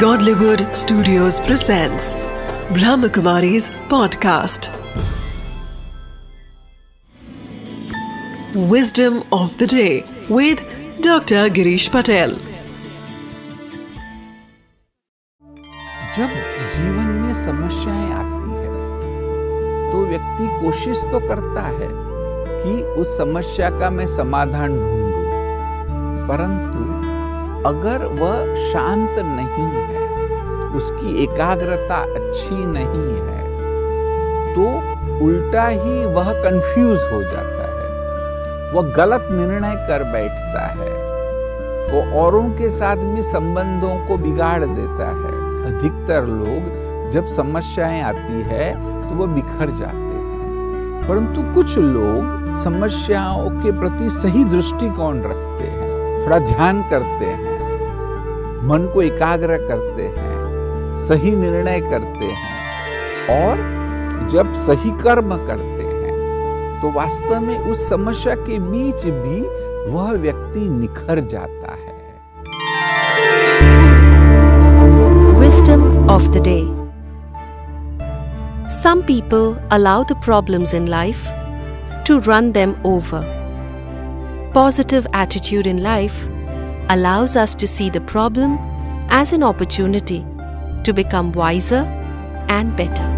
Godlywood Studios presents Brahmakumari's podcast. Wisdom of the day with Dr. Girish Patel. जब जीवन में समस्याएँ आती है तो व्यक्ति कोशिश तो करता है कि उस समस्या का मैं समाधान ढूंढूं परंतु अगर वह शांत नहीं है, उसकी एकाग्रता अच्छी नहीं है तो उल्टा ही वह कंफ्यूज हो जाता है। वह गलत निर्णय कर बैठता है। वो औरों के साथ भी संबंधों को बिगाड़ देता है। अधिकतर लोग जब समस्याएँ आती है तो वह बिखर जाते हैं। परंतु कुछ लोग समस्याओं के प्रति सही दृष्टिकोण रखते हैं, थोड़ा ध्यान करते हैं। मन को एकाग्र करते हैं सही निर्णय करते हैं और जब सही कर्म करते हैं तो वास्तव में उस समस्या के बीच भी वह व्यक्ति निखर जाता है Wisdom of the day Some people allow the problems in life to run them over. Positive attitude in life allows us to see the problem as an opportunity to become wiser and better.